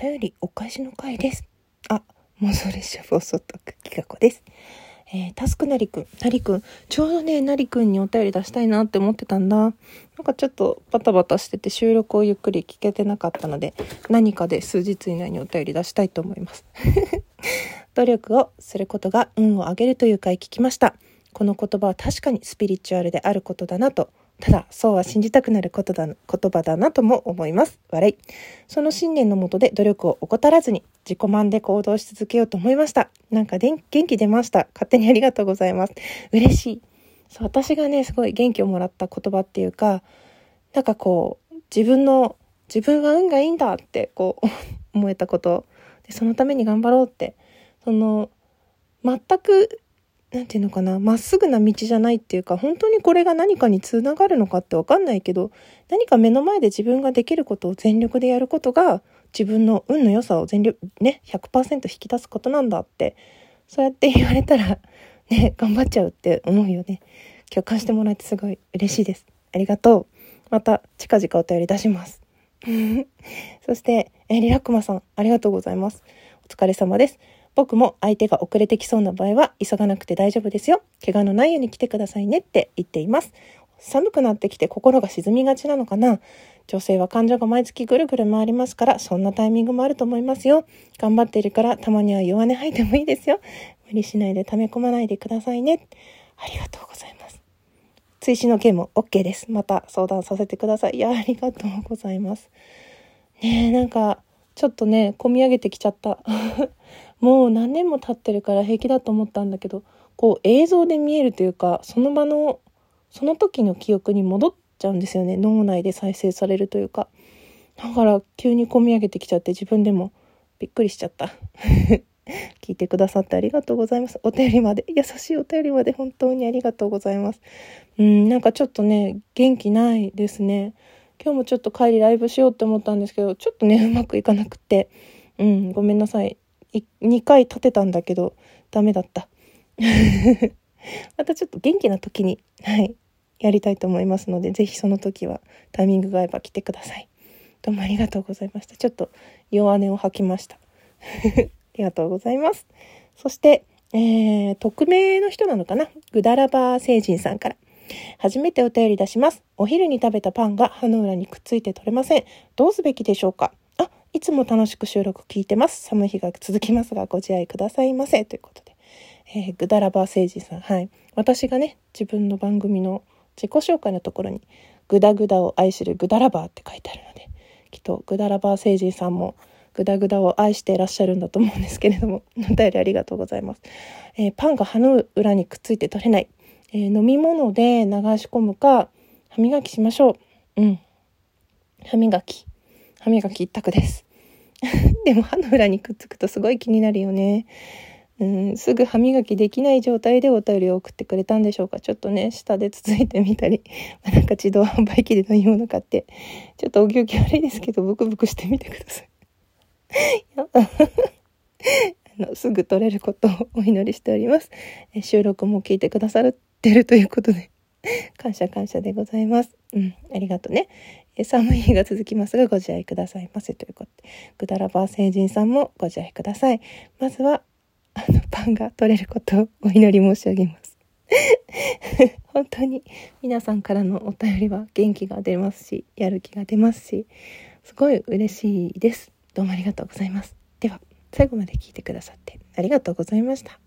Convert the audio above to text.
便りお返しの回です。あ、妄想列車放送局企画です。えー、タスクなりくん、なりくん、ちょうどね、なりくんにお便り出したいなって思ってたんだ。なんかちょっとバタバタしてて収録をゆっくり聞けてなかったので、何かで数日以内にお便り出したいと思います。努力をすることが運を上げるという回聞きました。この言葉は確かにスピリチュアルであることだなと、ただそうは信じたくなることだ言葉だなとも思います。笑い。その信念のもとで努力を怠らずに自己満で行動し続けようと思いました。なんかでん元気出ました。勝手にありがとうございます。嬉しい。そう、私がね、すごい元気をもらった言葉っていうか、なんかこう、自分の、自分は運がいいんだってこう思えたことで、そのために頑張ろうって、その、全くなんていうのかな、まっすぐな道じゃないっていうか、本当にこれが何かにつながるのかってわかんないけど、何か目の前で自分ができることを全力でやることが、自分の運の良さを全力、ね、100%引き出すことなんだって、そうやって言われたら、ね、頑張っちゃうって思うよね。共感してもらえてすごい嬉しいです。ありがとう。また、近々お便り出します。そして、えーリラックマさん、ありがとうございます。お疲れ様です。僕も相手が遅れてきそうな場合は急がなくて大丈夫ですよ。怪我のないように来てくださいねって言っています。寒くなってきて心が沈みがちなのかな女性は感情が毎月ぐるぐる回りますから、そんなタイミングもあると思いますよ。頑張っているから、たまには弱音吐いてもいいですよ。無理しないで溜め込まないでくださいね。ありがとうございます。追試の件も OK です。また相談させてください。いや、ありがとうございます。ねえ、なんか、ちょっとね、込み上げてきちゃった。もう何年も経ってるから平気だと思ったんだけど、こう映像で見えるというか、その場の、その時の記憶に戻っちゃうんですよね。脳内で再生されるというか。だから急に込み上げてきちゃって自分でもびっくりしちゃった。聞いてくださってありがとうございます。お便りまで、優しいお便りまで本当にありがとうございます。うん、なんかちょっとね、元気ないですね。今日もちょっと帰りライブしようって思ったんですけど、ちょっとね、うまくいかなくて。うん、ごめんなさい。2回立てたんだけど、ダメだった。またちょっと元気な時に、はい、やりたいと思いますので、ぜひその時はタイミングが合えば来てください。どうもありがとうございました。ちょっと弱音を吐きました。ありがとうございます。そして、えー、匿名の人なのかな？ぐだらば星人さんから。初めてお便り出します。お昼に食べたパンが歯の裏にくっついて取れません。どうすべきでしょうか、いつも楽しく収録聞いてます。寒い日が続きますが、ご自愛くださいませ。ということで。えー、ぐだらば星人さん。はい。私がね、自分の番組の自己紹介のところに、ぐだぐだを愛するぐだらばって書いてあるので、きっとぐだらば星人さんも、ぐだぐだを愛していらっしゃるんだと思うんですけれども、お便りありがとうございます。えー、パンが歯の裏にくっついて取れない。えー、飲み物で流し込むか、歯磨きしましょう。うん。歯磨き。歯磨き一択です。でも歯の裏にくっつくとすごい気になるよね。うん、すぐ歯磨きできない状態でお便りを送ってくれたんでしょうか？ちょっとね、下で続いてみたり、なんか自動販売機で飲み物買って、ちょっとお行儀悪いですけど、ブクブクしてみてください。あのすぐ取れることをお祈りしております。え収録も聞いてくださってるということで、感謝感謝でございます。うん、ありがとね。寒い日が続きますがご自愛くださいませということで、ぐだらば星人さんもご自愛ください。まずは、あの、パンが取れることをお祈り申し上げます。本当に皆さんからのお便りは元気が出ますし、やる気が出ますし、すごい嬉しいです。どうもありがとうございます。では、最後まで聞いてくださってありがとうございました。